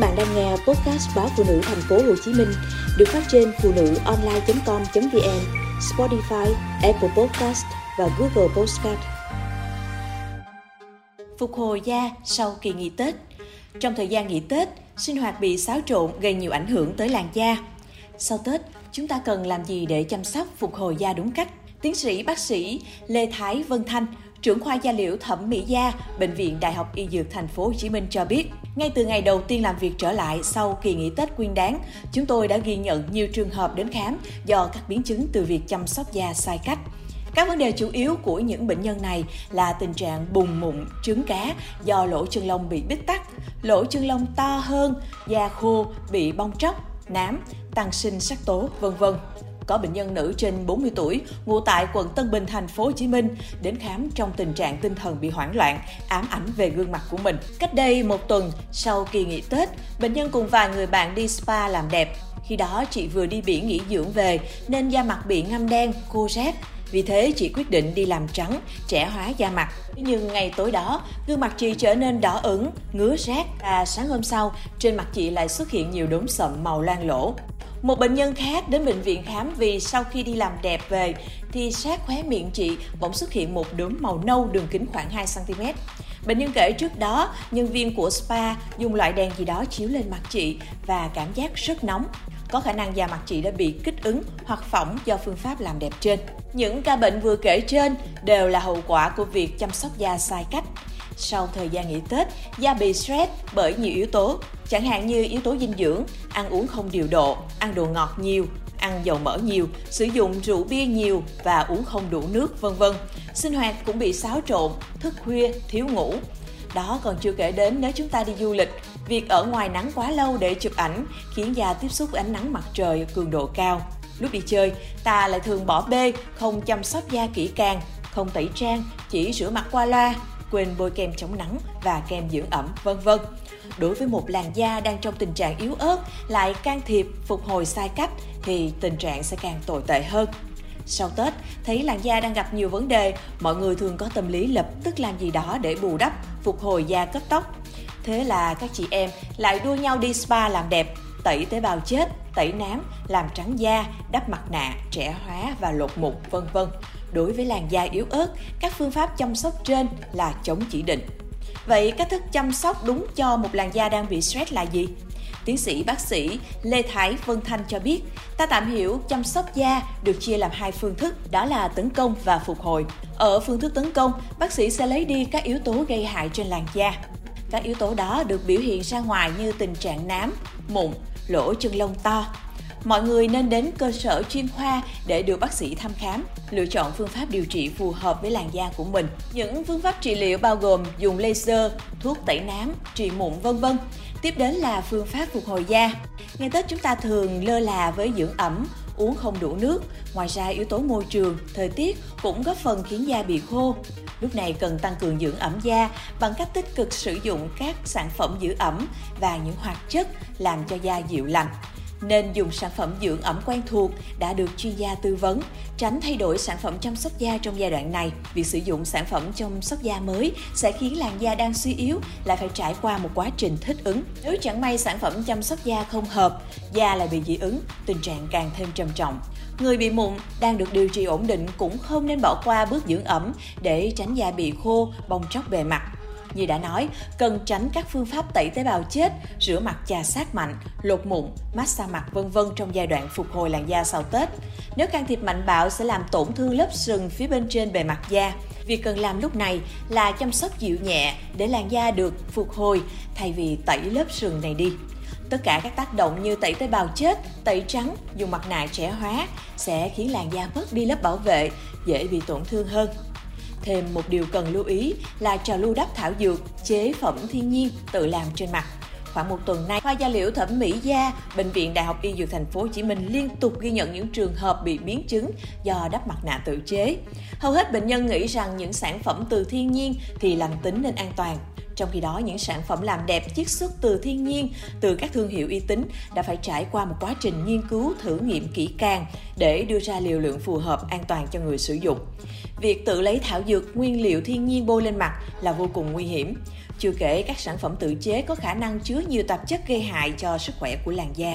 bạn đang nghe podcast báo phụ nữ thành phố Hồ Chí Minh được phát trên phụ nữ online.com.vn, Spotify, Apple Podcast và Google Podcast. Phục hồi da sau kỳ nghỉ Tết Trong thời gian nghỉ Tết, sinh hoạt bị xáo trộn gây nhiều ảnh hưởng tới làn da. Sau Tết, chúng ta cần làm gì để chăm sóc phục hồi da đúng cách? Tiến sĩ bác sĩ Lê Thái Vân Thanh, trưởng khoa da liễu thẩm mỹ da, bệnh viện Đại học Y Dược thành phố Hồ Chí Minh cho biết, ngay từ ngày đầu tiên làm việc trở lại sau kỳ nghỉ Tết Nguyên đán, chúng tôi đã ghi nhận nhiều trường hợp đến khám do các biến chứng từ việc chăm sóc da sai cách. Các vấn đề chủ yếu của những bệnh nhân này là tình trạng bùng mụn, trứng cá do lỗ chân lông bị bít tắc, lỗ chân lông to hơn, da khô, bị bong tróc, nám, tăng sinh sắc tố, vân vân có bệnh nhân nữ trên 40 tuổi, ngụ tại quận Tân Bình, thành phố Hồ Chí Minh, đến khám trong tình trạng tinh thần bị hoảng loạn, ám ảnh về gương mặt của mình. Cách đây một tuần, sau kỳ nghỉ Tết, bệnh nhân cùng vài người bạn đi spa làm đẹp. Khi đó chị vừa đi biển nghỉ dưỡng về nên da mặt bị ngâm đen, khô ráp. Vì thế chị quyết định đi làm trắng, trẻ hóa da mặt. Nhưng ngày tối đó, gương mặt chị trở nên đỏ ửng, ngứa rát và sáng hôm sau, trên mặt chị lại xuất hiện nhiều đốm sậm màu loang lỗ. Một bệnh nhân khác đến bệnh viện khám vì sau khi đi làm đẹp về thì sát khóe miệng chị bỗng xuất hiện một đốm màu nâu đường kính khoảng 2 cm. Bệnh nhân kể trước đó, nhân viên của spa dùng loại đèn gì đó chiếu lên mặt chị và cảm giác rất nóng. Có khả năng da mặt chị đã bị kích ứng hoặc phỏng do phương pháp làm đẹp trên. Những ca bệnh vừa kể trên đều là hậu quả của việc chăm sóc da sai cách. Sau thời gian nghỉ Tết, da bị stress bởi nhiều yếu tố, chẳng hạn như yếu tố dinh dưỡng, ăn uống không điều độ, ăn đồ ngọt nhiều, ăn dầu mỡ nhiều, sử dụng rượu bia nhiều và uống không đủ nước, vân vân. Sinh hoạt cũng bị xáo trộn, thức khuya, thiếu ngủ. Đó còn chưa kể đến nếu chúng ta đi du lịch, việc ở ngoài nắng quá lâu để chụp ảnh khiến da tiếp xúc với ánh nắng mặt trời cường độ cao. Lúc đi chơi, ta lại thường bỏ bê, không chăm sóc da kỹ càng, không tẩy trang, chỉ rửa mặt qua loa, quên bôi kem chống nắng và kem dưỡng ẩm, vân vân. Đối với một làn da đang trong tình trạng yếu ớt lại can thiệp phục hồi sai cách thì tình trạng sẽ càng tồi tệ hơn. Sau Tết, thấy làn da đang gặp nhiều vấn đề, mọi người thường có tâm lý lập tức làm gì đó để bù đắp, phục hồi da cấp tốc. Thế là các chị em lại đua nhau đi spa làm đẹp, tẩy tế bào chết, tẩy nám, làm trắng da, đắp mặt nạ, trẻ hóa và lột mụn, vân vân. Đối với làn da yếu ớt, các phương pháp chăm sóc trên là chống chỉ định. Vậy cách thức chăm sóc đúng cho một làn da đang bị stress là gì? Tiến sĩ bác sĩ Lê Thái Vân Thanh cho biết, ta tạm hiểu chăm sóc da được chia làm hai phương thức, đó là tấn công và phục hồi. Ở phương thức tấn công, bác sĩ sẽ lấy đi các yếu tố gây hại trên làn da. Các yếu tố đó được biểu hiện ra ngoài như tình trạng nám, mụn, lỗ chân lông to, mọi người nên đến cơ sở chuyên khoa để được bác sĩ thăm khám, lựa chọn phương pháp điều trị phù hợp với làn da của mình. Những phương pháp trị liệu bao gồm dùng laser, thuốc tẩy nám, trị mụn vân vân. Tiếp đến là phương pháp phục hồi da. Ngày Tết chúng ta thường lơ là với dưỡng ẩm, uống không đủ nước. Ngoài ra yếu tố môi trường, thời tiết cũng góp phần khiến da bị khô. Lúc này cần tăng cường dưỡng ẩm da bằng cách tích cực sử dụng các sản phẩm giữ ẩm và những hoạt chất làm cho da dịu lành nên dùng sản phẩm dưỡng ẩm quen thuộc đã được chuyên gia tư vấn, tránh thay đổi sản phẩm chăm sóc da trong giai đoạn này. Việc sử dụng sản phẩm chăm sóc da mới sẽ khiến làn da đang suy yếu lại phải trải qua một quá trình thích ứng. Nếu chẳng may sản phẩm chăm sóc da không hợp, da lại bị dị ứng, tình trạng càng thêm trầm trọng. Người bị mụn đang được điều trị ổn định cũng không nên bỏ qua bước dưỡng ẩm để tránh da bị khô, bong tróc bề mặt. Như đã nói, cần tránh các phương pháp tẩy tế bào chết, rửa mặt chà sát mạnh, lột mụn, massage mặt vân vân trong giai đoạn phục hồi làn da sau Tết. Nếu can thiệp mạnh bạo sẽ làm tổn thương lớp sừng phía bên trên bề mặt da. Việc cần làm lúc này là chăm sóc dịu nhẹ để làn da được phục hồi thay vì tẩy lớp sừng này đi. Tất cả các tác động như tẩy tế bào chết, tẩy trắng, dùng mặt nạ trẻ hóa sẽ khiến làn da mất đi lớp bảo vệ, dễ bị tổn thương hơn. Thêm một điều cần lưu ý là trà lưu đắp thảo dược, chế phẩm thiên nhiên tự làm trên mặt. Khoảng một tuần nay, khoa da liễu thẩm mỹ da, bệnh viện Đại học Y Dược Thành phố Hồ Chí Minh liên tục ghi nhận những trường hợp bị biến chứng do đắp mặt nạ tự chế. Hầu hết bệnh nhân nghĩ rằng những sản phẩm từ thiên nhiên thì lành tính nên an toàn. Trong khi đó, những sản phẩm làm đẹp chiết xuất từ thiên nhiên, từ các thương hiệu uy tín đã phải trải qua một quá trình nghiên cứu, thử nghiệm kỹ càng để đưa ra liều lượng phù hợp an toàn cho người sử dụng. Việc tự lấy thảo dược nguyên liệu thiên nhiên bôi lên mặt là vô cùng nguy hiểm. Chưa kể các sản phẩm tự chế có khả năng chứa nhiều tạp chất gây hại cho sức khỏe của làn da.